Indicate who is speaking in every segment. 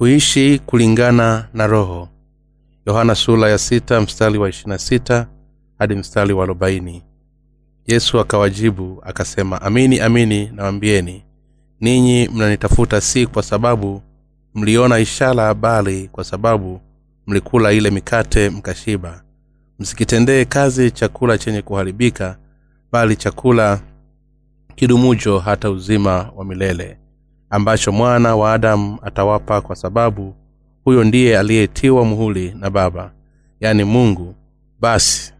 Speaker 1: kuishi kulingana na roho. Yohana sula ya sita mstari wa sita hadi mstari wa arobaini. Yesu akawajibu akasema amini amini nawambieni ninyi mnanitafuta si kwa sababu mliona ishara bali kwa sababu mlikula ile mikate mkashiba. Msikitendee kazi chakula chenye kuharibika bali chakula kidumujo hata uzima wa milele ambacho mwana wa adamu atawapa kwa sababu huyo ndiye aliyetiwa muhuli na baba yaani mungu. Basi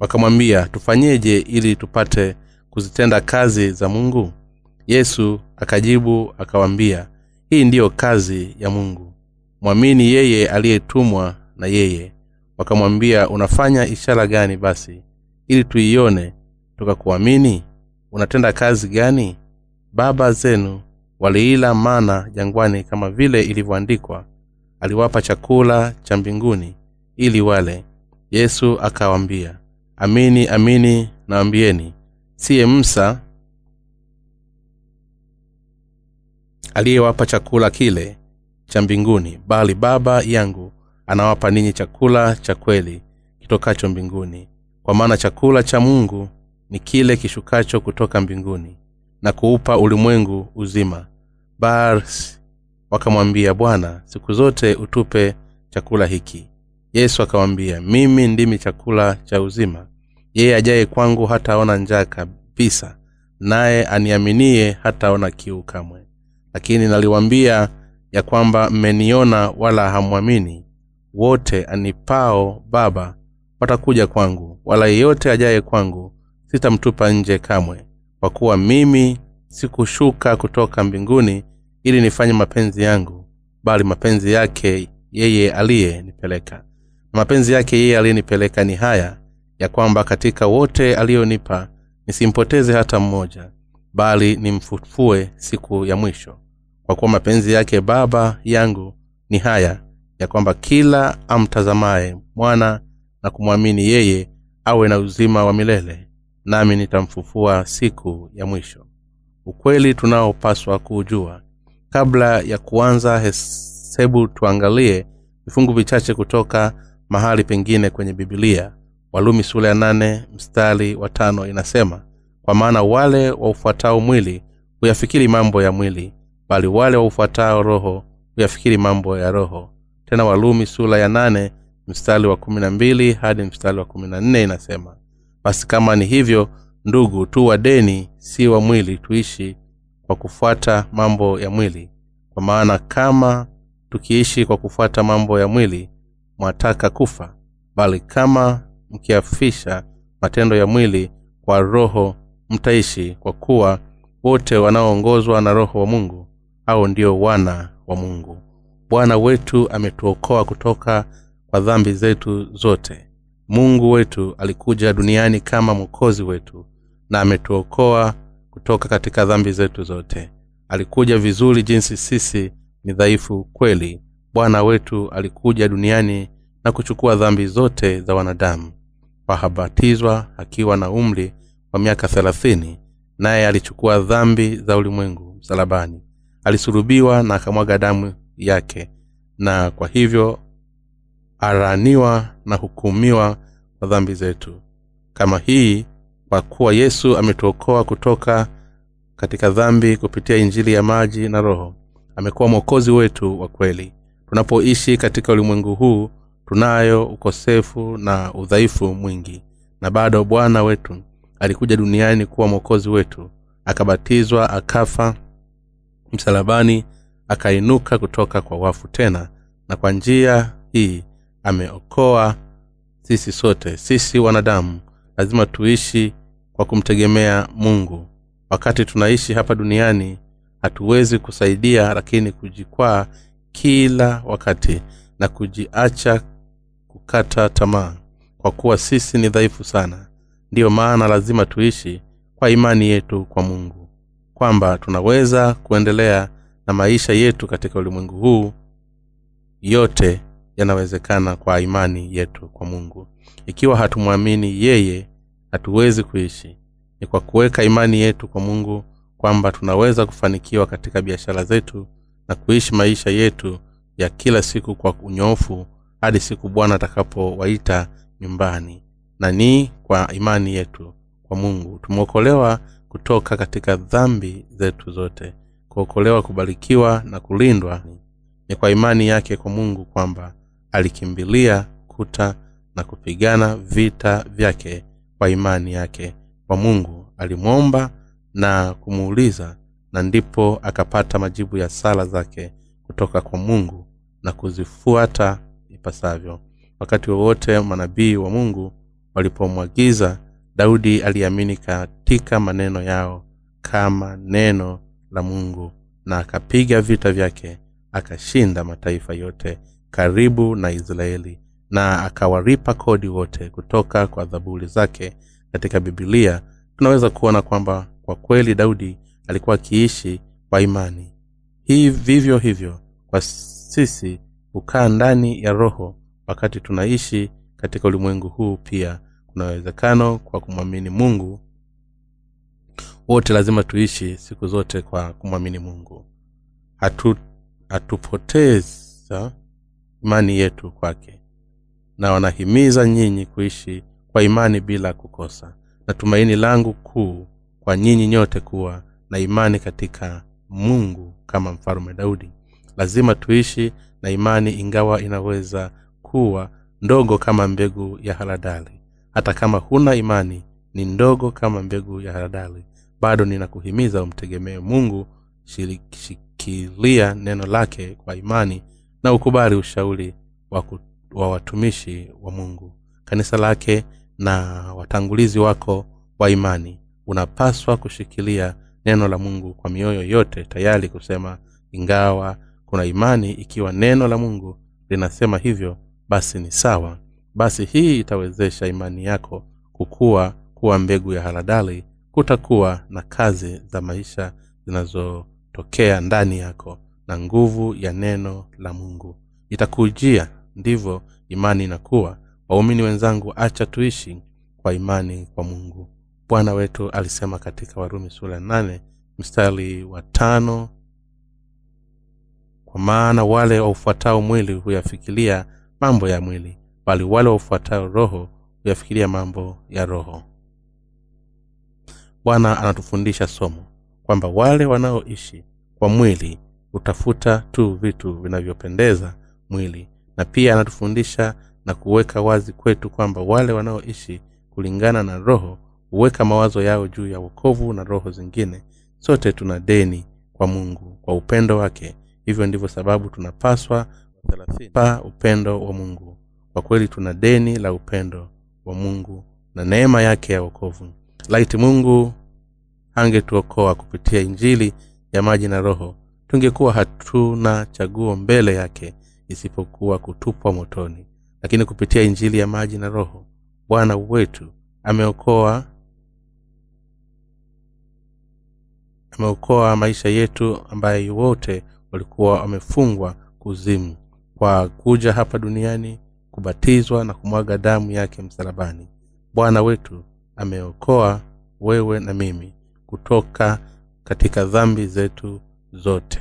Speaker 1: wakamwambia tufanyeje ili tupate kuzitenda kazi za mungu? Yesu akajibu akawambia hii ndiyo kazi ya mungu. Mwamini yeye aliyetumwa na yeye. Wakamwambia unafanya ishara gani basi? Ili tuione tukakuamini? Unatenda kazi gani baba zenu waliila mana jangwani kama vile ilivyoandikwa. Aliwapa chakula cha mbinguni ili wale. Yesu akawambia amini amini nawambieni siye msa aliyewapa chakula kile cha mbinguni bali baba yangu anawapa ninyi chakula cha kweli kitokacho mbinguni. Kwa maana chakula cha mungu ni kile kishukacho kutoka mbinguni na kuupa ulimwengu uzima. Basi wakamwambia bwana siku zote utupe chakula hiki. Yesu akamwambia mimi ndimi chakula cha uzima. Yeye ajaye kwangu hataona njaa kabisa naye aniaminie hataona kiu kamwe. Lakini naliwambia ya kwamba mmeniona wala hamwamini. Wote anipao baba watakuja kwangu wala yeyote ajaye kwangu sitamtupa nje kamwe kwa kuwa mimi sikushuka kutoka mbinguni ili nifanye mapenzi yangu bali mapenzi yake yeye aliyenipeleka. Na mapenzi yake yeye aliyenipeleka ni haya ya kwamba katika wote aliyonipa nisimpoteze hata mmoja bali nimfufue siku ya mwisho. Kwa kuwa mapenzi yake baba yangu ni haya ya kwamba kila amtazamaye mwana na kumwamini yeye awe na uzima wa milele nami nitamfufua siku ya mwisho. Ukweli tunaopaswa kuujua. Kabla ya kuanza hesabu tuangalie vifungu vichache kutoka mahali pengine kwenye bibilia walumi sula ya nane mstari wa tano inasema kwa maana wale waufuatao mwili huyafikiri mambo ya mwili bali wale waufuatao roho huyafikiri mambo ya roho. Tena walumi sula ya nane mstari wa kumi na mbili hadi mstari wa kumi na nne inasema basi kama ni hivyo ndugu tu wa deni si wa mwili tuishi kwa kufuata mambo ya mwili. Kwa maana kama tukiishi kwa kufuata mambo ya mwili mwataka kufa. Bali kama mkiafisha matendo ya mwili kwa roho mtaishi kwa kuwa wote wanaoongozwa na roho wa mungu au ndio wana wa mungu. Bwana wetu ametuokoa kutoka kwa dhambi zetu zote mungu wetu alikuja duniani kama mwokozi wetu na ametuokoa kutoka katika dhambi zetu zote. Alikuja vizuri jinsi sisi ni dhaifu kweli. Bwana wetu alikuja duniani na kuchukua dhambi zote za wanadamu. Wahabatizwa akiwa na umri wa miaka thelathini naye alichukua dhambi za ulimwengu msalabani. Alisurubiwa na akamwaga damu yake na kwa hivyo araniwa na hukumiwa kwa dhambi zetu. Kama hii kwa kuwa yesu ametuokoa kutoka katika dhambi kupitia injili ya maji na roho amekuwa mwokozi wetu wa kweli. Tunapoishi katika ulimwengu huu tunayo ukosefu na udhaifu mwingi na bado bwana wetu alikuja duniani kuwa mwokozi wetu akabatizwa akafa msalabani akainuka kutoka kwa wafu tena na kwa njia hii ameokoa sisi sote sisi wanadamu. Lazima tuishi kwa kumtegemea mungu. Wakati tunaishi hapa duniani hatuwezi kusaidia lakini kujikwaa kila wakati na kujiacha kukata tamaa kwa kuwa sisi ni dhaifu sana. Ndiyo maana lazima tuishi kwa imani yetu kwa mungu kwamba tunaweza kuendelea na maisha yetu katika ulimwengu huu yote yanawezekana kwa imani yetu kwa mungu. Ikiwa hatumwamini yeye hatuwezi kuishi. Ni kwa kuweka imani yetu kwa mungu kwamba tunaweza kufanikiwa katika biashara zetu na kuishi maisha yetu ya kila siku kwa unyoofu hadi siku bwana atakapowaita nyumbani. Na ni kwa imani yetu kwa mungu. Tumeokolewa kutoka katika dhambi zetu zote. Kuokolewa kubarikiwa na kulindwa. Ni kwa imani yake kwa mungu kwamba alikimbilia kuta na kupigana vita vyake kwa imani yake. Kwa mungu alimwomba na kumuuliza na ndipo akapata majibu ya sala zake kutoka kwa mungu na kuzifuata ipasavyo. Wakati wowote manabii wa mungu walipomwagiza daudi aliamini katika maneno yao kama neno la mungu na akapiga vita vyake akashinda mataifa yote karibu na israeli na akawaripa kodi wote kutoka kwa dhabuli zake katika bibilia tunaweza kuona kwamba kwa kweli daudi alikuwa akiishi kwa imani. Hii vivyo hivyo kwa sisi hukaa ndani ya roho wakati tunaishi katika ulimwengu huu pia kuna uwezekano kwa kumwamini mungu. Wote lazima tuishi siku zote kwa kumwamini mungu. Hatu hatupoteza imani yetu kwake na wanahimiza nyinyi kuishi kwa imani bila kukosa. Na tumaini langu kuu kwa nyinyi nyote kuwa na imani katika mungu kama mfalume daudi. Lazima tuishi na imani ingawa inaweza kuwa ndogo kama mbegu ya haradali. Hata kama huna imani ni ndogo kama mbegu ya haradali. Bado ninakuhimiza umtegemee mungu shikilia neno lake kwa imani na ukubali ushauri wa, wa watumishi wa mungu. Kanisa lake na watangulizi wako wa imani unapaswa kushikilia neno la mungu kwa mioyo yote tayari kusema ingawa kuna imani ikiwa neno la mungu linasema hivyo basi ni sawa. Basi hii itawezesha imani yako kukua kuwa mbegu ya haradali kutakuwa na kazi za maisha zinazotokea ndani yako na nguvu ya neno la mungu. Itakujia ndivyo imani inakuwa. Waumini wenzangu acha tuishi kwa imani kwa mungu. Bwana wetu alisema katika warumi sura nane mstari wa tano kwa maana wale waufuatao mwili huyafikiria mambo ya mwili bali wale waufuatao roho huyafikiria mambo ya roho. Bwana anatufundisha somo kwamba wale wanaoishi kwa mwili hutafuta tu vitu vinavyopendeza mwili. Na pia anatufundisha na kuweka wazi kwetu kwamba wale wanaoishi kulingana na roho huweka mawazo yao juu ya wokovu na roho zingine. Sote tuna deni kwa mungu kwa upendo wake. Hivyo ndivyo sababu tunapaswa pa upendo wa mungu. Kwa kweli tuna deni la upendo wa mungu na neema yake ya wokovu. Laiti mungu angetuokoa kupitia injili ya maji na roho tungekuwa hatuna chaguo mbele yake isipokuwa kutupwa motoni. Lakini kupitia injili ya maji na roho bwana wetu ameokoa ameokoa maisha yetu ambaye wote walikuwa wamefungwa kuzimu kwa kuja hapa duniani kubatizwa na kumwaga damu yake msalabani. Bwana wetu ameokoa wewe na mimi kutoka katika dhambi zetu zote.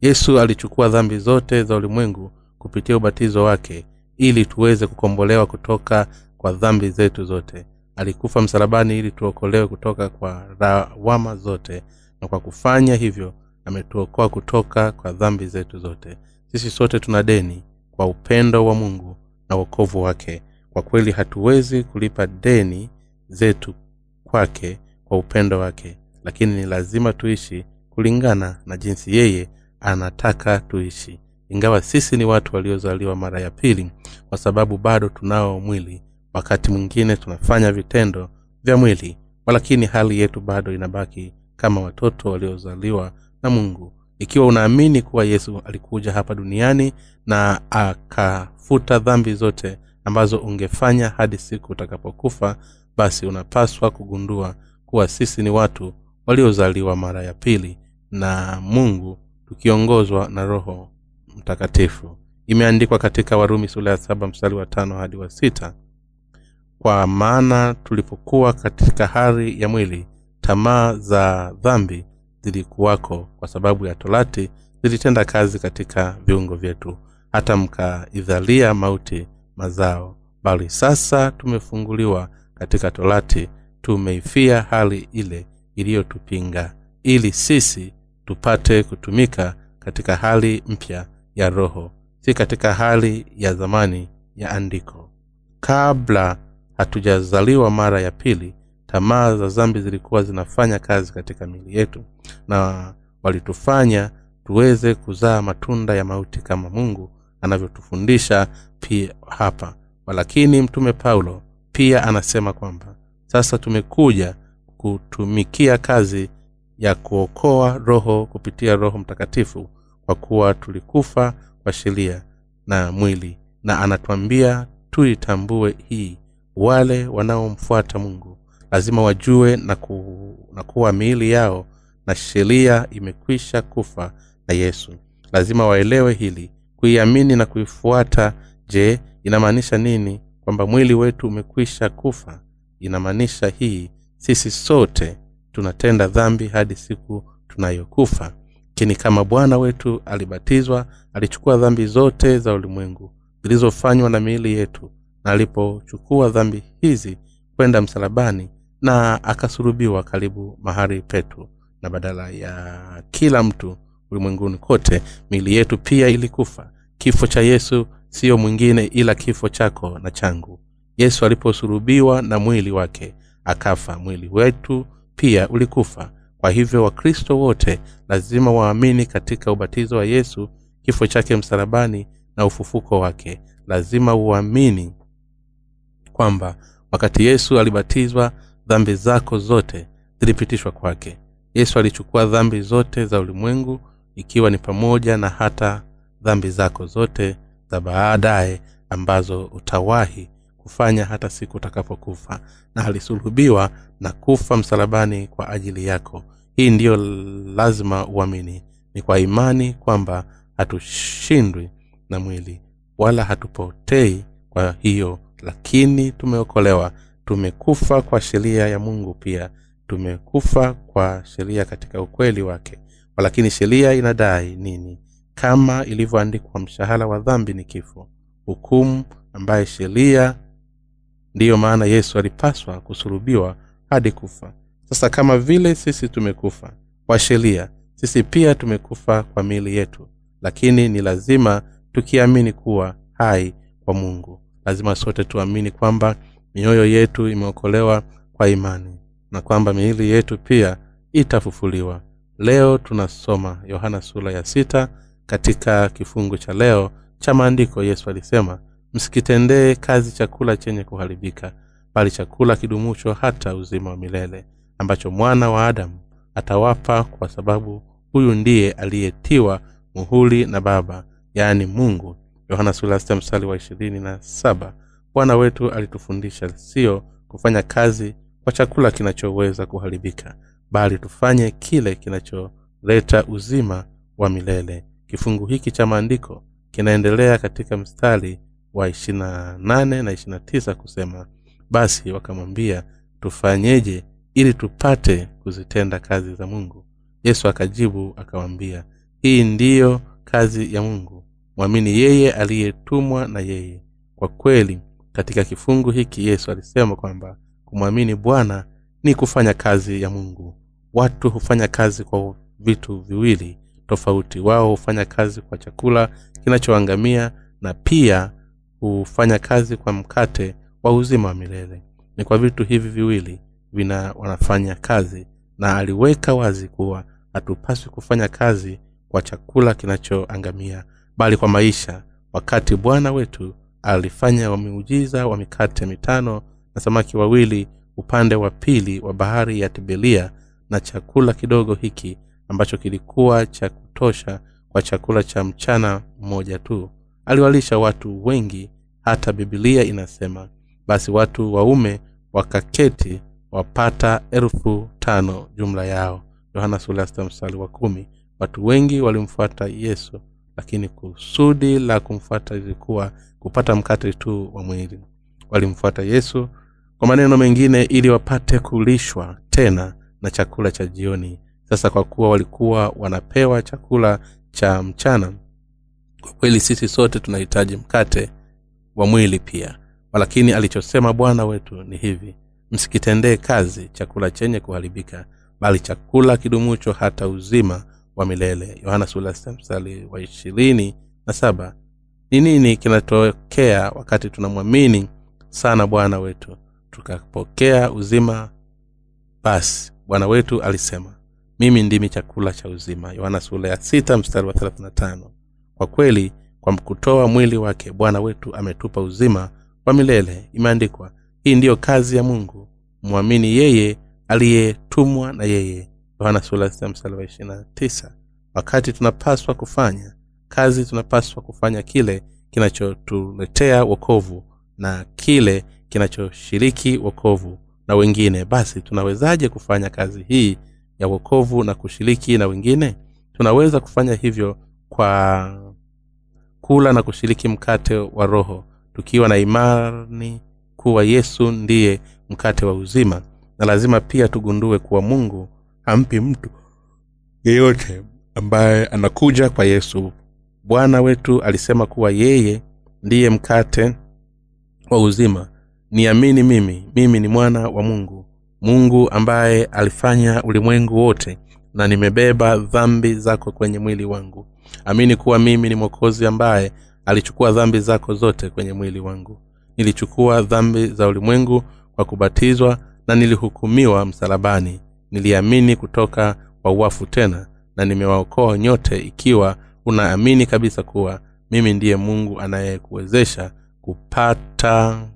Speaker 1: Yesu alichukua dhambi zote za ulimwengu kupitia ubatizo wake ili tuweze kukombolewa kutoka kwa dhambi zetu zote. Alikufa msalabani ili tuokolewe kutoka kwa rawama zote na kwa kufanya hivyo ametuokoa kutoka kwa dhambi zetu zote. Sisi sote tuna deni kwa upendo wa mungu na wokovu wake. Kwa kweli hatuwezi kulipa deni zetu kwake kwa upendo wake lakini ni lazima tuishi kulingana na jinsi yeye anataka tuishi. Ingawa sisi ni watu waliozaliwa mara ya pili kwa sababu bado tunao mwili wakati mwingine tunafanya vitendo vya mwili walakini hali yetu bado inabaki kama watoto waliozaliwa na mungu. Ikiwa unaamini kuwa yesu alikuja hapa duniani na akafuta dhambi zote ambazo ungefanya hadi siku utakapokufa basi unapaswa kugundua kuwa sisi ni watu waliozaliwa mara ya pili na mungu tukiongozwa na roho mtakatifu. Imeandikwa katika warumi sura ya saba mstari wa tano hadi wa sita kwa maana tulipokuwa katika hali ya mwili tamaa za dhambi zilikuwako kwa sababu ya torati zilitenda kazi katika viungo vyetu hata mkaidhalia mauti mazao. Bali sasa tumefunguliwa katika torati tumeifia hali ile iliyotupinga ili sisi tupate kutumika katika hali mpya ya roho si katika hali ya zamani ya andiko. Kabla hatujazaliwa mara ya pili tamaa za zambi zilikuwa zinafanya kazi katika miili yetu na walitufanya tuweze kuzaa matunda ya mauti kama mungu anavyotufundisha pia hapa. Walakini mtume paulo pia anasema kwamba sasa tumekuja kutumikia kazi ya kuokoa roho kupitia roho mtakatifu kwa kuwa tulikufa kwa sheria na mwili. Na anatuambia tuitambue hii wale wanaomfuata mungu. Lazima wajue na, ku, na kuwa miili yao na sheria imekwisha kufa na yesu. Lazima waelewe hili kuiamini na kuifuata. Je inamaanisha nini kwamba mwili wetu umekwisha kufa? Inamaanisha hii sisi sote tunatenda dhambi hadi siku tunayokufa. Lakini kama bwana wetu alibatizwa alichukua dhambi zote za ulimwengu zilizofanywa na miili yetu na alipochukua dhambi hizi kwenda msalabani na akasulubiwa karibu mahali petu na badala ya kila mtu ulimwenguni kote miili yetu pia ilikufa. Kifo cha yesu siyo mwingine ila kifo chako na changu. Yesu aliposulubiwa na mwili wake akafa mwili wetu pia ulikufa. Kwa hivyo wakristo wote lazima waamini katika ubatizo wa yesu kifo chake msalabani na ufufuko wake. Lazima uamini kwamba wakati yesu alibatizwa dhambi zako zote zilipitishwa kwake. Yesu alichukua dhambi zote za ulimwengu ikiwa ni pamoja na hata dhambi zako zote za baadaye ambazo utawahi kufanya hata siku utakapokufa na alisulubiwa na kufa msalabani kwa ajili yako. Hii ndiyo lazima uamini. Ni kwa imani kwamba hatushindwi na mwili wala hatupotei kwa hiyo lakini tumeokolewa. Tumekufa kwa sheria ya mungu pia. Tumekufa kwa sheria katika ukweli wake. Walakini sheria inadai nini? Kama ilivyoandikwa mshahara wa dhambi ni kifo. Hukumu ambaye sheria ndiyo maana yesu alipaswa kusulubiwa hadi kufa. Sasa kama vile sisi tumekufa kwa sheria sisi pia tumekufa kwa miili yetu. Lakini ni lazima tukiamini kuwa hai kwa mungu. Lazima sote tuamini kwamba mioyo yetu imeokolewa kwa imani na kwamba miili yetu pia itafufuliwa. Leo tunasoma yohana sura ya sita katika kifungu cha leo cha maandiko yesu alisema msikitendee kazi chakula chenye kuharibika bali chakula kidumucho hata uzima wa milele ambacho mwana wa adamu atawapa kwa sababu huyu ndiye aliyetiwa muhuli na baba yaani mungu. Yohana mstari wa saba. Bwana wetu alitufundisha sio kufanya kazi kwa chakula kinachoweza kuharibika bali tufanye kile kinacholeta uzima wa milele. Kifungu hiki cha maandiko kinaendelea katika mstari wa ishirina nane na ishirina tisa kusema basi wakamwambia tufanyeje ili tupate kuzitenda kazi za mungu? Yesu akajibu akawambia hii ndiyo kazi ya mungu. Mwamini yeye aliyetumwa na yeye. Kwa kweli katika kifungu hiki yesu alisema kwamba kumwamini bwana ni kufanya kazi ya mungu. Watu hufanya kazi kwa vitu viwili tofauti. Wao hufanya kazi kwa chakula kinachoangamia na pia hufanya kazi kwa mkate wa uzima wa milele. Ni kwa vitu hivi viwili vina wanafanya kazi na aliweka wazi kuwa hatupaswi kufanya kazi kwa chakula kinachoangamia bali kwa maisha wakati bwana wetu alifanya wameujiza wa mikate mitano na samaki wawili upande wa pili wa bahari ya tibelia na chakula kidogo hiki ambacho kilikuwa cha kutosha kwa chakula cha mchana mmoja tu aliwalisha watu wengi hata bibilia inasema basi watu waume wakaketi wapata elfu tano jumla yao. Yohana wa kumi. Watu wengi walimfuata yesu lakini kusudi la kumfuata lilikuwa kupata mkate tu wa mwili. Walimfuata yesu kwa maneno mengine ili wapate kulishwa tena na chakula cha jioni. Sasa kwa kuwa walikuwa wanapewa chakula cha mchana kwa kweli sisi sote tunahitaji mkate wa mwili pia. Lakini alichosema bwana wetu ni hivi. Msikitendee kazi chakula chenye kuharibika bali chakula kidumucho hata uzima wa milele. Yohana wa na saba. Ni nini kinatokea wakati tunamwamini sana bwana wetu? Tukapokea uzima basi bwana wetu alisema mimi ndimi chakula cha uzima. Yohana ya sita wa kwa kweli kwa kutoa mwili wake bwana wetu ametupa uzima wa milele imeandikwa hii ndiyo kazi ya mungu mwamini yeye aliyetumwa na yeye. Yohana wakati tunapaswa kufanya kazi tunapaswa kufanya kile kinachotuletea wokovu na kile kinachoshiriki wokovu na wengine. Basi tunawezaje kufanya kazi hii ya wokovu na kushiriki na wengine? Tunaweza kufanya hivyo kwa kula na kushiriki mkate wa roho. Tukiwa na imani kuwa yesu ndiye mkate wa uzima na lazima pia tugundue kuwa mungu hampi mtu yeyote ambaye anakuja kwa yesu. Bwana wetu alisema kuwa yeye ndiye mkate wa uzima. Niamini mimi mimi ni mwana wa mungu. Mungu ambaye alifanya ulimwengu wote na nimebeba dhambi zako kwenye mwili wangu amini kuwa mimi ni mwokozi ambaye alichukua dhambi zako zote kwenye mwili wangu. Nilichukua dhambi za ulimwengu kwa kubatizwa na nilihukumiwa msalabani. Niliamini kutoka kwa uwafu tena na nimewaokoa nyote ikiwa unaamini kabisa kuwa mimi ndiye mungu anayekuwezesha kupata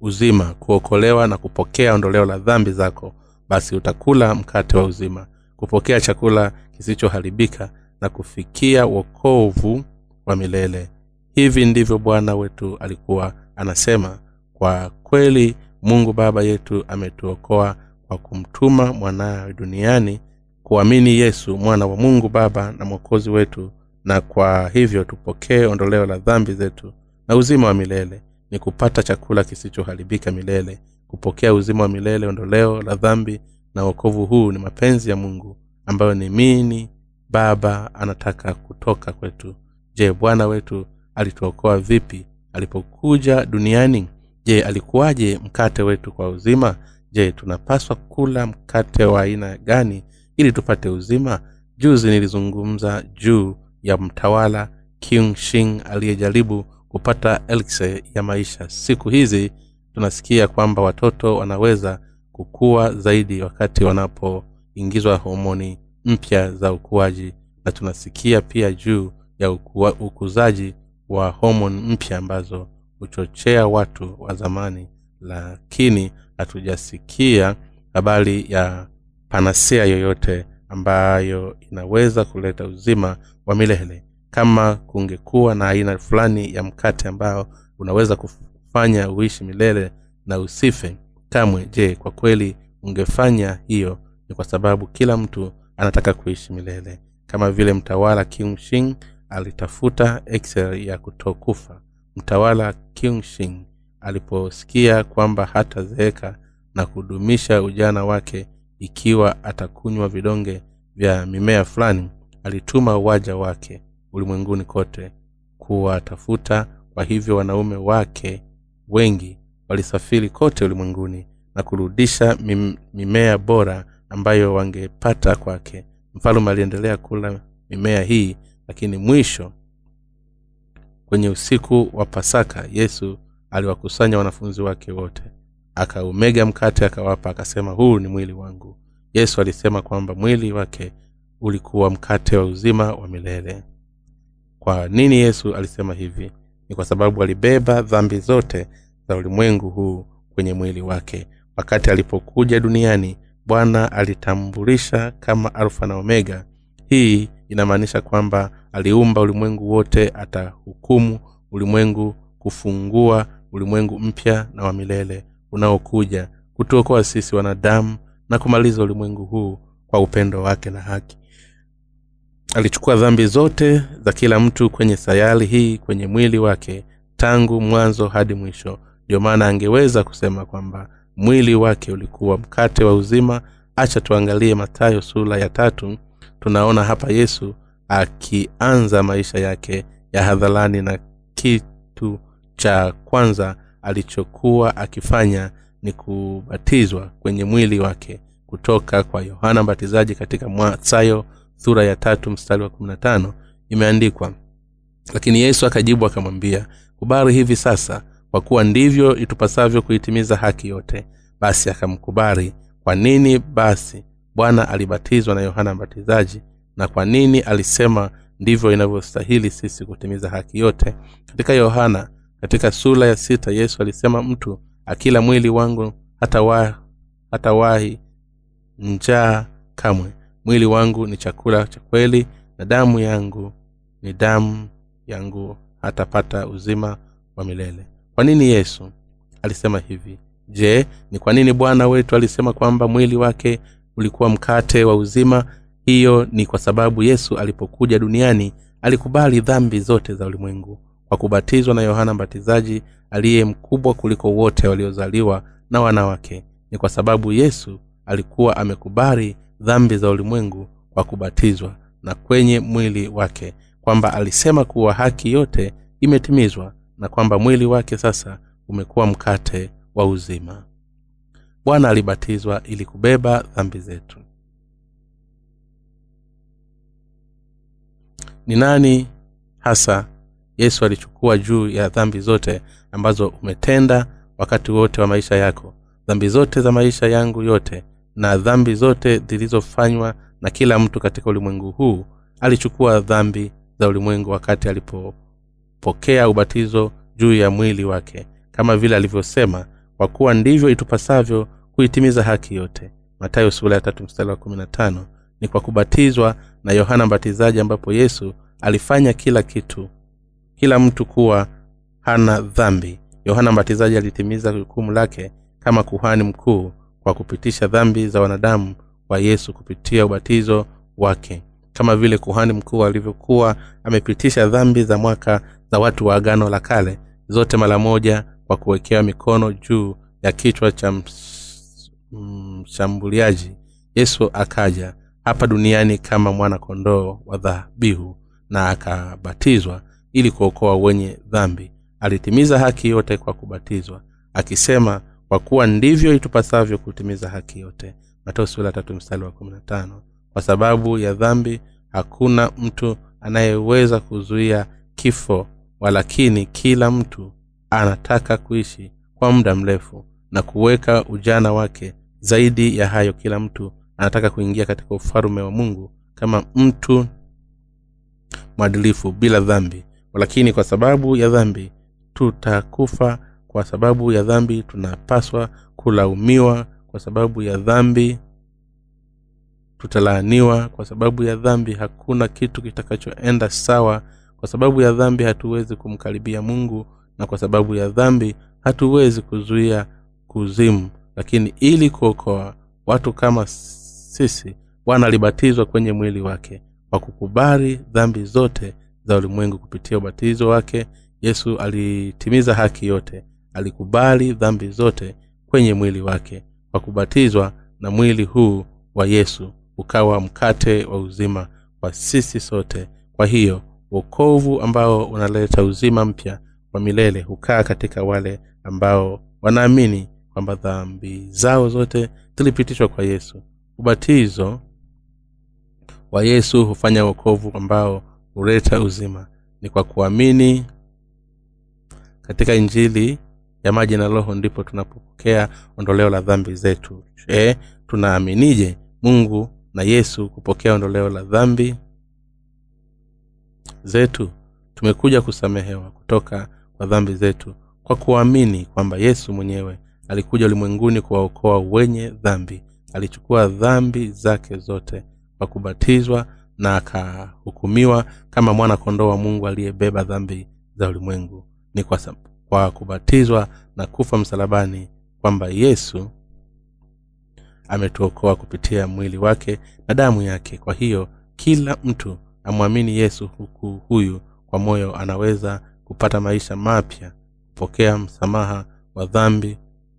Speaker 1: uzima kuokolewa na kupokea ondoleo la dhambi zako. Basi utakula mkate wa uzima. Kupokea chakula kisichoharibika na kufikia wokovu wa milele. Hivi ndivyo bwana wetu alikuwa anasema kwa kweli mungu baba yetu ametuokoa kwa kumtuma mwanawe duniani kuamini yesu mwana wa mungu baba na mwokozi wetu na kwa hivyo tupokee ondoleo la dhambi zetu na uzima wa milele. Ni kupata chakula kisichoharibika milele. Kupokea uzima wa milele ondoleo la dhambi na wokovu huu ni mapenzi ya mungu ambayo ni mini baba anataka kutoka kwetu. Je bwana wetu alituokoa vipi alipokuja duniani? Je alikuwaje mkate wetu kwa uzima? Je tunapaswa kula mkate wa aina gani ili tupate uzima? Juzi nilizungumza juu ya mtawala king shing aliyejaribu kupata elxe ya maisha. Siku hizi tunasikia kwamba watoto wanaweza kukua zaidi wakati wanapoingizwa homoni mpya za ukuaji na tunasikia pia juu ya ukua, ukuzaji wa homon mpya ambazo huchochea watu wa zamani. Lakini hatujasikia habari ya panasea yoyote ambayo inaweza kuleta uzima wa milele. Kama kungekuwa na aina fulani ya mkate ambao unaweza kufanya uishi milele na usife kamwe je kwa kweli ungefanya hiyo? Ni kwa sababu kila mtu anataka kuishi milele. Kama vile mtawala kiungshing alitafuta excel ya kutokufa. Mtawala kiungshing aliposikia kwamba hatazeeka na kudumisha ujana wake ikiwa atakunywa vidonge vya mimea fulani alituma waja wake ulimwenguni kote kuwatafuta. Kwa hivyo wanaume wake wengi walisafiri kote ulimwenguni na kurudisha mimea bora ambayo wangepata kwake. Mfalume aliendelea kula mimea hii lakini mwisho kwenye usiku wa pasaka yesu aliwakusanya wanafunzi wake wote. Akaumega mkate akawapa akasema huu ni mwili wangu. Yesu alisema kwamba mwili wake ulikuwa mkate wa uzima wa milele. Kwa nini yesu alisema hivi? Ni kwa sababu alibeba dhambi zote za ulimwengu huu kwenye mwili wake. Wakati alipokuja duniani bwana alitambulisha kama alfa na omega. Hii inamaanisha kwamba aliumba ulimwengu wote atahukumu ulimwengu kufungua ulimwengu mpya na wa milele unaokuja kutuokoa sisi wanadamu na kumaliza ulimwengu huu kwa upendo wake na haki. Alichukua dhambi zote za kila mtu kwenye sayari hii kwenye mwili wake tangu mwanzo hadi mwisho. Ndio maana angeweza kusema kwamba mwili wake ulikuwa mkate wa uzima. Acha tuangalie matayo sura ya tatu. Tunaona hapa yesu akianza maisha yake ya hadharani na kitu cha kwanza alichokuwa akifanya ni kubatizwa kwenye mwili wake kutoka kwa yohana mbatizaji katika mathayo sura ya tatu mstari wa kumi na tano. Imeandikwa lakini yesu akajibu akamwambia kubari hivi sasa kwa kuwa ndivyo itupasavyo kuitimiza haki yote. Basi akamkubali kwa nini basi bwana alibatizwa na yohana mbatizaji? Na kwa nini alisema ndivyo inavyostahili sisi kutimiza haki yote? Katika yohana katika sura ya sita yesu alisema mtu akila mwili wangu hatawahi hata njaa kamwe. Mwili wangu ni chakula cha kweli na damu yangu ni damu yangu hatapata uzima wa milele kwa nini yesu alisema hivi? Je ni kwa nini bwana wetu alisema kwamba mwili wake ulikuwa mkate wa uzima? Hiyo ni kwa sababu yesu alipokuja duniani alikubali dhambi zote za ulimwengu kwa kubatizwa na yohana mbatizaji aliye mkubwa kuliko wote waliozaliwa na wanawake. Ni kwa sababu yesu alikuwa amekubali dhambi za ulimwengu kwa kubatizwa na kwenye mwili wake kwamba alisema kuwa haki yote imetimizwa na kwamba mwili wake sasa umekuwa mkate wa uzima. Bwana alibatizwa ili kubeba dhambi zetu. Ni nani hasa yesu alichukua juu ya dhambi zote ambazo umetenda wakati wote wa maisha yako? Dhambi zote za maisha yangu yote na dhambi zote zilizofanywa na kila mtu katika ulimwengu huu alichukua dhambi za ulimwengu wakati alipopokea ubatizo juu ya mwili wake kama vile alivyosema kwa kuwa ndivyo itupasavyo kuitimiza haki yote. Matayo sula ya tatu wa kumi ni kwa kubatizwa na yohana mbatizaji ambapo yesu alifanya kila kitu kila mtu kuwa hana dhambi. Yohana mbatizaji alitimiza jukumu lake kama kuhani mkuu kwa kupitisha dhambi za wanadamu wa yesu kupitia ubatizo wake. Kama vile kuhani mkuu alivyokuwa amepitisha dhambi za mwaka za watu wa agano la kale zote mara moja kwa kuwekewa mikono juu ya kichwa cha mshambuliaji. Yesu akaja hapa duniani kama mwana kondoo wa dhabihu na akabatizwa ili kuokoa wenye dhambi. Alitimiza haki yote kwa kubatizwa akisema kwa kuwa ndivyo itupasavyo kutimiza haki yote. Wa kwa sababu ya dhambi hakuna mtu anayeweza kuzuia kifo walakini kila mtu anataka kuishi kwa muda mrefu na kuweka ujana wake zaidi ya hayo kila mtu anataka kuingia katika ufalume wa mungu kama mtu mwadilifu bila dhambi. Lakini kwa sababu ya dhambi tutakufa. Kwa sababu ya dhambi tunapaswa kulaumiwa. Kwa sababu ya dhambi tutalaaniwa. Kwa sababu ya dhambi hakuna kitu kitakachoenda sawa kwa sababu ya dhambi hatuwezi kumkaribia mungu na kwa sababu ya dhambi hatuwezi kuzuia kuzimu. Lakini ili kuokoa watu kama sisi bwana alibatizwa kwenye mwili wake kwa kukubali dhambi zote za ulimwengu kupitia ubatizo wake. Yesu alitimiza haki yote alikubali dhambi zote kwenye mwili wake kwa kubatizwa na mwili huu wa yesu ukawa mkate wa uzima kwa sisi sote. Kwa hiyo wokovu ambao unaleta uzima mpya wa milele hukaa katika wale ambao wanaamini kwamba dhambi zao zote zilipitishwa kwa yesu. Ubatizo wa yesu hufanya wokovu ambao huleta uzima. Ni kwa kuamini katika injili ya maji na roho ndipo tunapopokea ondoleo la dhambi zetu. Je tunaaminije mungu na yesu kupokea ondoleo la dhambi zetu tumekuja kusamehewa kutoka kwa dhambi zetu kwa kuamini kwamba yesu mwenyewe alikuja ulimwenguni kuwaokoa wenye dhambi. Alichukua dhambi zake zote kwa kubatizwa na akahukumiwa kama mwana kondoo wa mungu aliyebeba dhambi za ulimwengu. Ni kwa, kwa kubatizwa na kufa msalabani kwamba yesu ametuokoa kupitia mwili wake na damu yake. Kwa hiyo kila mtu amwamini yesu huku huyu kwa moyo anaweza kupata maisha mapya kupokea msamaha wa dhambi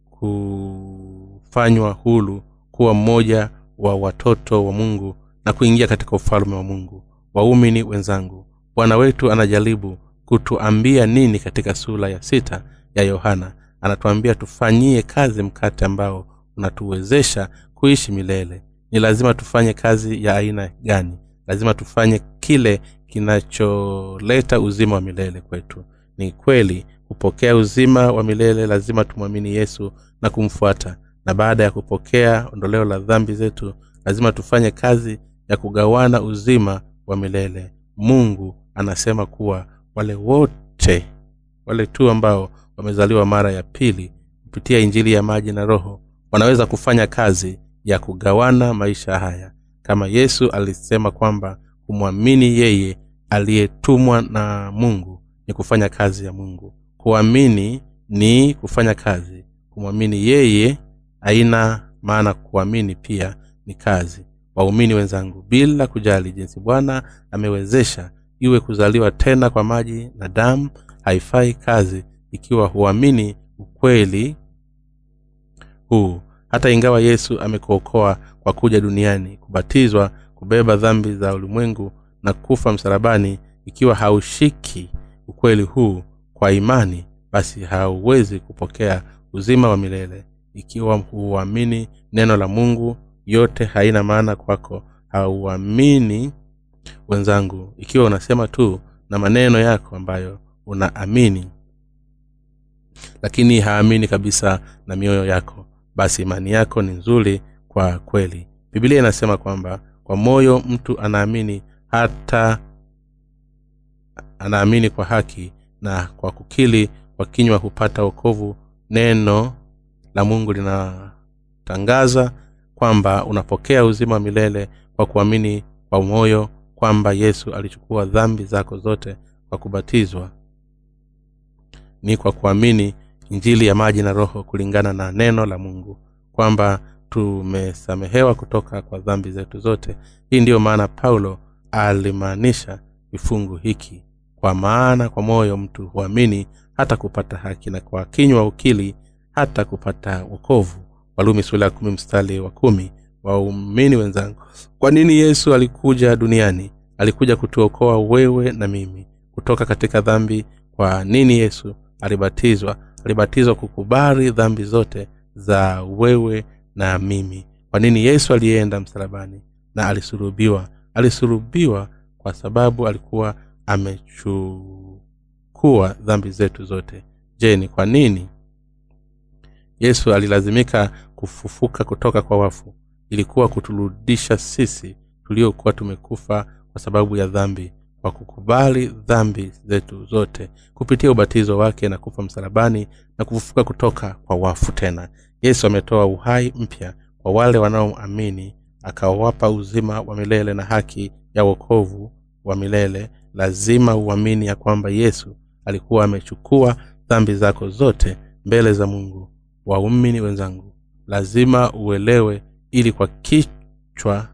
Speaker 1: kufanywa hulu kuwa mmoja wa watoto wa mungu na kuingia katika ufalme wa mungu. Waumini wenzangu bwana wetu anajaribu kutuambia nini katika sura ya sita ya yohana. Anatuambia tufanyie kazi mkate ambao unatuwezesha kuishi milele. Ni lazima tufanye kazi ya aina gani? Lazima tufanye kile kinacholeta uzima wa milele kwetu. Ni kweli kupokea uzima wa milele lazima tumwamini yesu na kumfuata. Na baada ya kupokea ondoleo la dhambi zetu lazima tufanye kazi ya kugawana uzima wa milele. Mungu anasema kuwa wale wote wale tu ambao wamezaliwa mara ya pili kupitia injili ya maji na roho wanaweza kufanya kazi ya kugawana maisha haya. Kama yesu alisema kwamba kumwamini yeye aliyetumwa na mungu ni kufanya kazi ya mungu. Kuamini ni kufanya kazi. Kumwamini yeye haina maana kuamini pia ni kazi. Waumini wenzangu bila kujali jinsi bwana amewezesha iwe kuzaliwa tena kwa maji na damu haifai kazi ikiwa huamini ukweli huu. Hata ingawa yesu amekuokoa kwa kuja duniani kubatizwa kubeba dhambi za ulimwengu na kufa msalabani ikiwa haushiki ukweli huu kwa imani basi hauwezi kupokea uzima wa milele. Ikiwa huamini neno la mungu yote haina maana kwako. Hauamini wenzangu ikiwa unasema tu na maneno yako ambayo unaamini lakini haamini kabisa na mioyo yako basi imani yako ni nzuri kwa kweli. Bibilia inasema kwamba kwa moyo mtu anaamini hata anaamini kwa haki na kwa kukili kwa kinywa hupata wokovu. Neno la mungu linatangaza kwamba unapokea uzima wa milele kwa kuamini kwa moyo kwamba yesu alichukua dhambi zako zote kwa kubatizwa. Ni kwa kuamini injili ya maji na roho kulingana na neno la mungu kwamba tumesamehewa kutoka kwa dhambi zetu zote. Hii ndiyo maana paulo alimaanisha kifungu hiki kwa maana kwa moyo mtu huamini hata kupata haki na kwa kinywa ukili hata kupata wokovu. Walumi sula ya kumi mstari wa kumi. Waumini wenzangu kwa nini yesu alikuja duniani? Alikuja kutuokoa wewe na mimi kutoka katika dhambi? Kwa nini yesu alibatizwa? Alibatizwa kukubali dhambi zote za wewe na mimi. Kwa nini yesu alienda msalabani na alisurubiwa alisurubiwa kwa sababu alikuwa amechukua dhambi zetu zote. Je ni kwa nini? Yesu alilazimika kufufuka kutoka kwa wafu. Ilikuwa kuturudisha sisi tuliokuwa tumekufa kwa sababu ya dhambi kwa kukubali dhambi zetu zote kupitia ubatizo wake na kufa msalabani na kufufuka kutoka kwa wafu tena yesu ametoa uhai mpya kwa wale wanaoamini akawapa uzima wa milele na haki ya wokovu wa milele. Lazima uamini ya kwamba yesu alikuwa amechukua dhambi zako zote mbele za mungu. Waumini wenzangu lazima uelewe ili kwa kichwa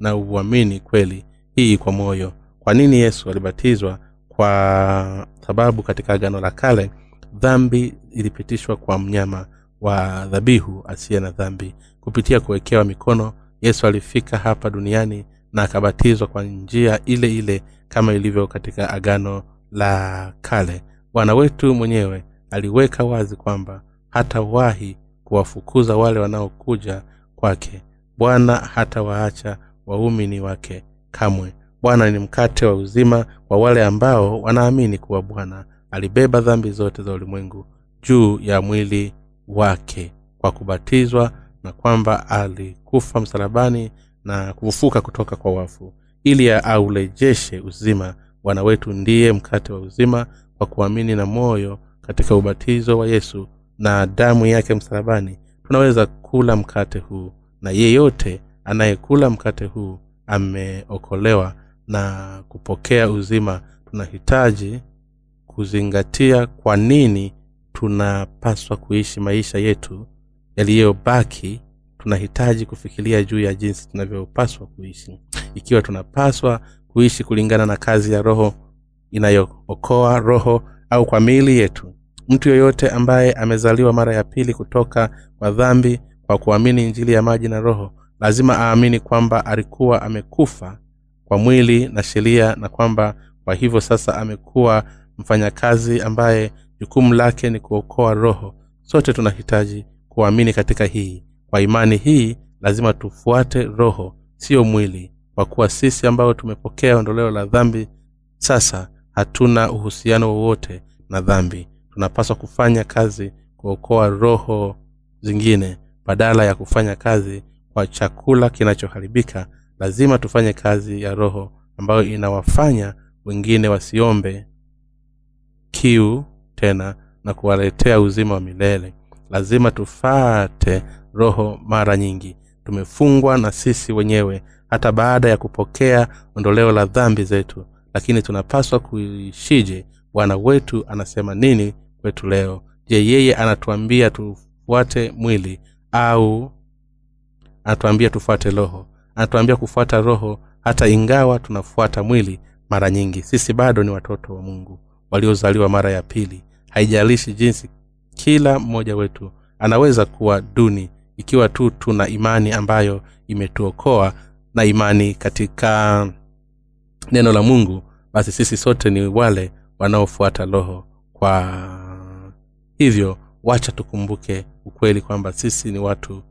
Speaker 1: na uamini kweli hii kwa moyo. Kwa nini yesu alibatizwa? Kwa sababu katika agano la kale dhambi ilipitishwa kwa mnyama wa dhabihu asiye na dhambi. Kupitia kuwekewa mikono yesu alifika hapa duniani na akabatizwa kwa njia ile ile kama ilivyo katika agano la kale. Bwana wetu mwenyewe aliweka wazi kwamba hatawahi kuwafukuza wale wanaokuja kwake. Bwana hatawaacha waumini wake kamwe. Bwana ni mkate wa uzima kwa wale ambao wanaamini kuwa bwana alibeba dhambi zote za ulimwengu juu ya mwili wake kwa kubatizwa na kwamba alikufa msalabani na kufufuka kutoka kwa wafu ili aurejeshe uzima. Bwana wetu ndiye mkate wa uzima kwa kuamini na moyo katika ubatizo wa yesu na damu yake msalabani. Tunaweza kula mkate huu na yeyote anayekula mkate huu ameokolewa na kupokea uzima. Tunahitaji kuzingatia kwa nini tunapaswa kuishi maisha yetu yaliyobaki tunahitaji kufikiria juu ya jinsi tunavyopaswa kuishi. Ikiwa tunapaswa kuishi kulingana na kazi ya roho inayookoa roho au kwa miili yetu mtu yoyote ambaye amezaliwa mara ya pili kutoka kwa dhambi kwa kuamini injili ya maji na roho lazima aamini kwamba alikuwa amekufa kwa mwili na sheria na kwamba kwa hivyo sasa amekuwa mfanyakazi ambaye jukumu lake ni kuokoa roho. Sote tunahitaji kuamini katika hii. Kwa imani hii lazima tufuate roho siyo mwili. Kwa kuwa sisi ambao tumepokea ondoleo la dhambi sasa hatuna uhusiano wowote na dhambi. Tunapaswa kufanya kazi kuokoa roho zingine. Badala ya kufanya kazi kwa chakula kinachoharibika lazima tufanye kazi ya roho ambayo inawafanya wengine wasiombe kiu tena na kuwaletea uzima wa milele. Lazima tufate roho mara nyingi. Tumefungwa na sisi wenyewe hata baada ya kupokea ondoleo la dhambi zetu. Lakini tunapaswa kuishije? Bwana wetu anasema nini kwetu leo? Je yeye anatuambia tufuate mwili au anatuambia tufuate roho? Anatuambia kufuata roho hata ingawa tunafuata mwili mara nyingi. Sisi bado ni watoto wa mungu waliozaliwa mara ya pili. Haijalishi jinsi kila mmoja wetu anaweza kuwa duni ikiwa tu tuna imani ambayo imetuokoa na imani katika neno la mungu basi sisi sote ni wale wanaofuata roho kwa hivyo wacha tukumbuke ukweli kwamba sisi ni watu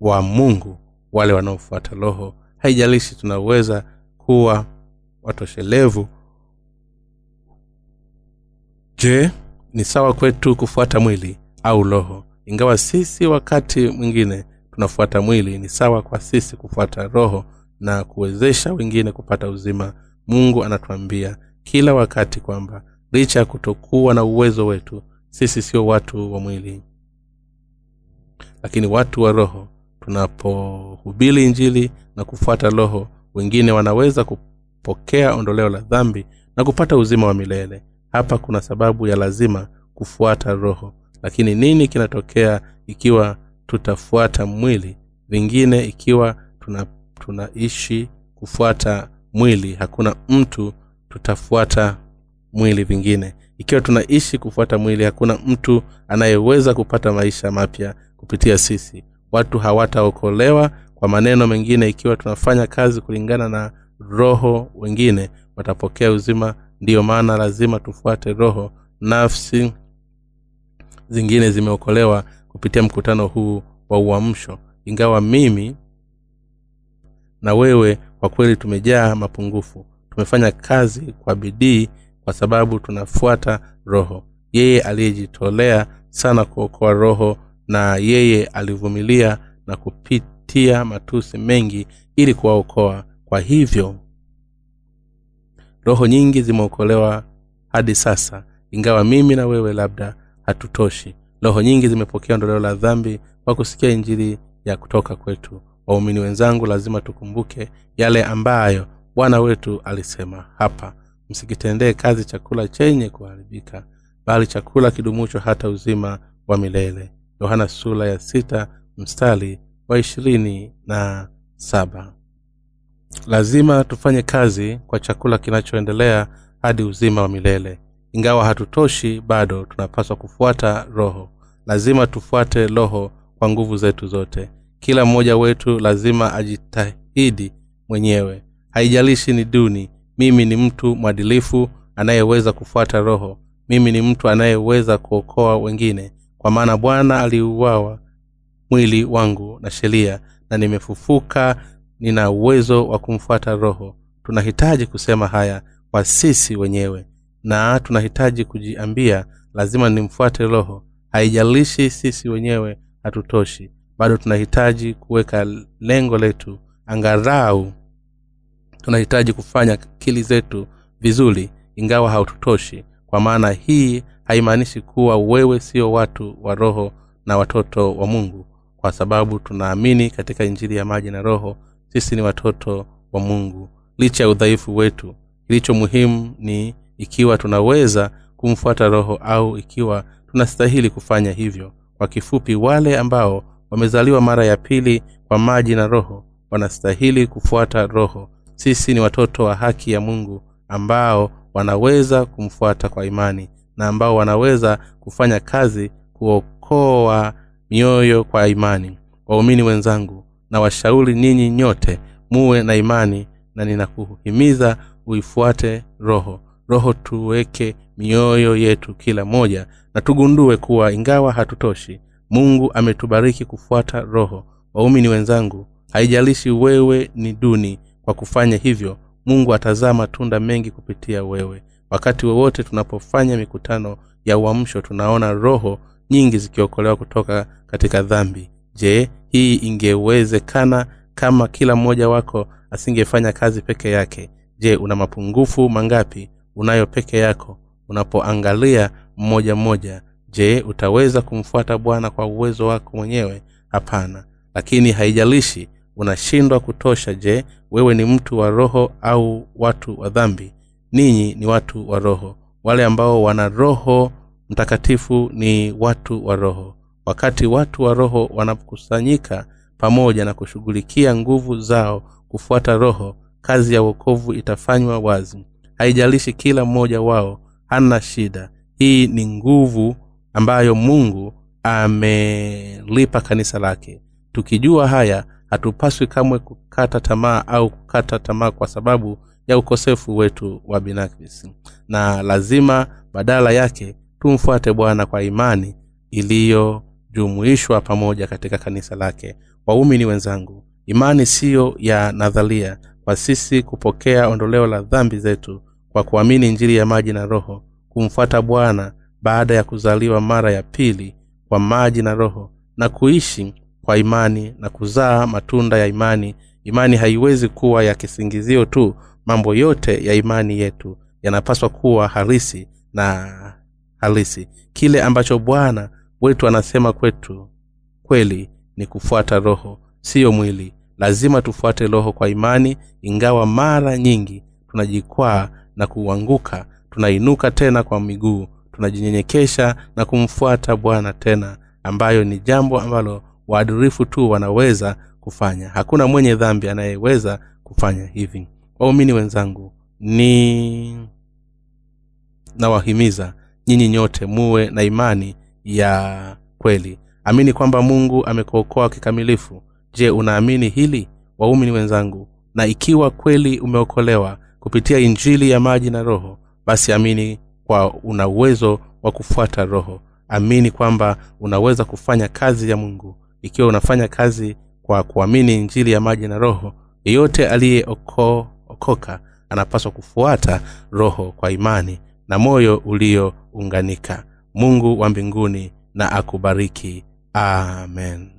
Speaker 1: wa mungu wale wanaofuata roho. Haijalishi tunaweza kuwa watoshelevu je ni sawa kwetu kufuata mwili au roho? Ingawa sisi wakati mwingine tunafuata mwili ni sawa kwa sisi kufuata roho na kuwezesha wengine kupata uzima. Mungu anatuambia kila wakati kwamba licha ya kutokuwa na uwezo wetu sisi sio watu wa mwili. Lakini watu wa roho tunapohubiri injili na kufuata roho wengine wanaweza kupokea ondoleo la dhambi na kupata uzima wa milele hapa kuna sababu ya lazima kufuata roho. Lakini nini kinatokea ikiwa tutafuata mwili? Vingine ikiwa tuna tunaishi kufuata mwili hakuna mtu tutafuata mwili vingine. Ikiwa tunaishi kufuata mwili hakuna mtu anayeweza kupata maisha mapya kupitia sisi. Watu hawataokolewa kwa maneno mengine ikiwa tunafanya kazi kulingana na roho wengine watapokea uzima ndiyo maana lazima tufuate roho nafsi zingine zimeokolewa kupitia mkutano huu wa uamsho. Ingawa mimi na wewe kwa kweli tumejaa mapungufu tumefanya kazi kwa bidii kwa sababu tunafuata roho. Yeye aliyejitolea sana kuokoa roho na yeye alivumilia na kupitia matusi mengi ili kuwaokoa. Kwa hivyo roho nyingi zimeokolewa hadi sasa ingawa mimi na wewe labda hatutoshi. Roho nyingi zimepokea ondoleo la dhambi kwa kusikia injili ya kutoka kwetu. Waumini wenzangu lazima tukumbuke yale ambayo bwana wetu alisema hapa. Msikitendee kazi chakula chenye kuharibika bali chakula kidumucho hata uzima wa milele. Yohana sula ya sita mstari wa ishirini na saba lazima tufanye kazi kwa chakula kinachoendelea hadi uzima wa milele. Ingawa hatutoshi bado tunapaswa kufuata roho. Lazima tufuate roho kwa nguvu zetu zote. Kila mmoja wetu lazima ajitahidi mwenyewe. Haijalishi ni duni mimi ni mtu mwadilifu anayeweza kufuata roho. Mimi ni mtu anayeweza kuokoa wengine. Kwa maana bwana aliuawa mwili wangu na sheria na nimefufuka nina uwezo wa kumfuata roho. Tunahitaji kusema haya kwa sisi wenyewe. Na tunahitaji kujiambia lazima nimfuate roho. Haijalishi sisi wenyewe hatutoshi. Bado tunahitaji kuweka lengo letu angarau tunahitaji kufanya akili zetu vizuri ingawa haututoshi. Kwa maana hii haimaanishi kuwa wewe sio watu wa roho na watoto wa mungu. Kwa sababu tunaamini katika injili ya maji na roho sisi ni watoto wa mungu. Licha ya udhaifu wetu kilicho muhimu ni ikiwa tunaweza kumfuata roho au ikiwa tunastahili kufanya hivyo. Kwa kifupi wale ambao wamezaliwa mara ya pili kwa maji na roho wanastahili kufuata roho. Sisi ni watoto wa haki ya mungu ambao wanaweza kumfuata kwa imani na ambao wanaweza kufanya kazi kuokoa mioyo kwa imani. Waumini wenzangu na washauri ninyi nyote muwe na imani na ninakuhimiza uifuate roho. Roho tuweke mioyo yetu kila moja na tugundue kuwa ingawa hatutoshi mungu ametubariki kufuata roho. Waumini wenzangu haijalishi wewe ni duni kwa kufanya hivyo mungu atazaa matunda mengi kupitia wewe. Wakati wowote tunapofanya mikutano ya uamsho tunaona roho nyingi zikiokolewa kutoka katika dhambi. Je hii ingewezekana kama kila mmoja wako asingefanya kazi peke yake. Je una mapungufu mangapi unayo peke yako? Unapoangalia mmoja mmoja je utaweza kumfuata bwana kwa uwezo wako mwenyewe? Hapana. Lakini haijalishi unashindwa kutosha. Je wewe ni mtu wa roho au watu wa dhambi? Ninyi ni watu wa roho. Wale ambao wana roho mtakatifu ni watu wa roho wakati watu wa roho wanakusanyika pamoja na kushughulikia nguvu zao kufuata roho kazi ya uokovu itafanywa wazi. Haijalishi kila mmoja wao hana shida. Hii ni nguvu ambayo mungu amelipa kanisa lake. Tukijua haya hatupaswi kamwe kukata tamaa au kukata tamaa kwa sababu ya ukosefu wetu wa binafsi. Na lazima badala yake tumfuate bwana kwa imani iliyojumuishwa pamoja katika kanisa lake. Waumini wenzangu imani siyo ya nadharia kwa sisi kupokea ondoleo la dhambi zetu kwa kuamini njiri ya maji na roho kumfuata bwana baada ya kuzaliwa mara ya pili kwa maji na roho na kuishi kwa imani na kuzaa matunda ya imani. Imani haiwezi kuwa ya kisingizio tu mambo yote ya imani yetu yanapaswa kuwa halisi na halisi. Kile ambacho bwana wetu anasema kwetu kweli ni kufuata roho siyo mwili. Lazima tufuate roho kwa imani ingawa mara nyingi tunajikwaa na kuanguka tunainuka tena kwa miguu tunajinyenyekesha na kumfuata bwana tena ambayo ni jambo ambalo waadirifu tu wanaweza kufanya. Hakuna mwenye dhambi anayeweza kufanya hivi. Waumini wenzangu ni nawahimiza nyinyi nyote muwe na imani ya kweli. Amini kwamba mungu amekuokoa kikamilifu. Je unaamini hili? Waumini wenzangu na ikiwa kweli umeokolewa kupitia injili ya maji na roho basi amini kwa una uwezo wa kufuata roho. Amini kwamba unaweza kufanya kazi ya mungu. Ikiwa unafanya kazi kwa kuamini injili ya maji na roho yeyote aliyeokoka anapaswa kufuata roho kwa imani na moyo uliounganika mungu wa mbinguni na akubariki. Amen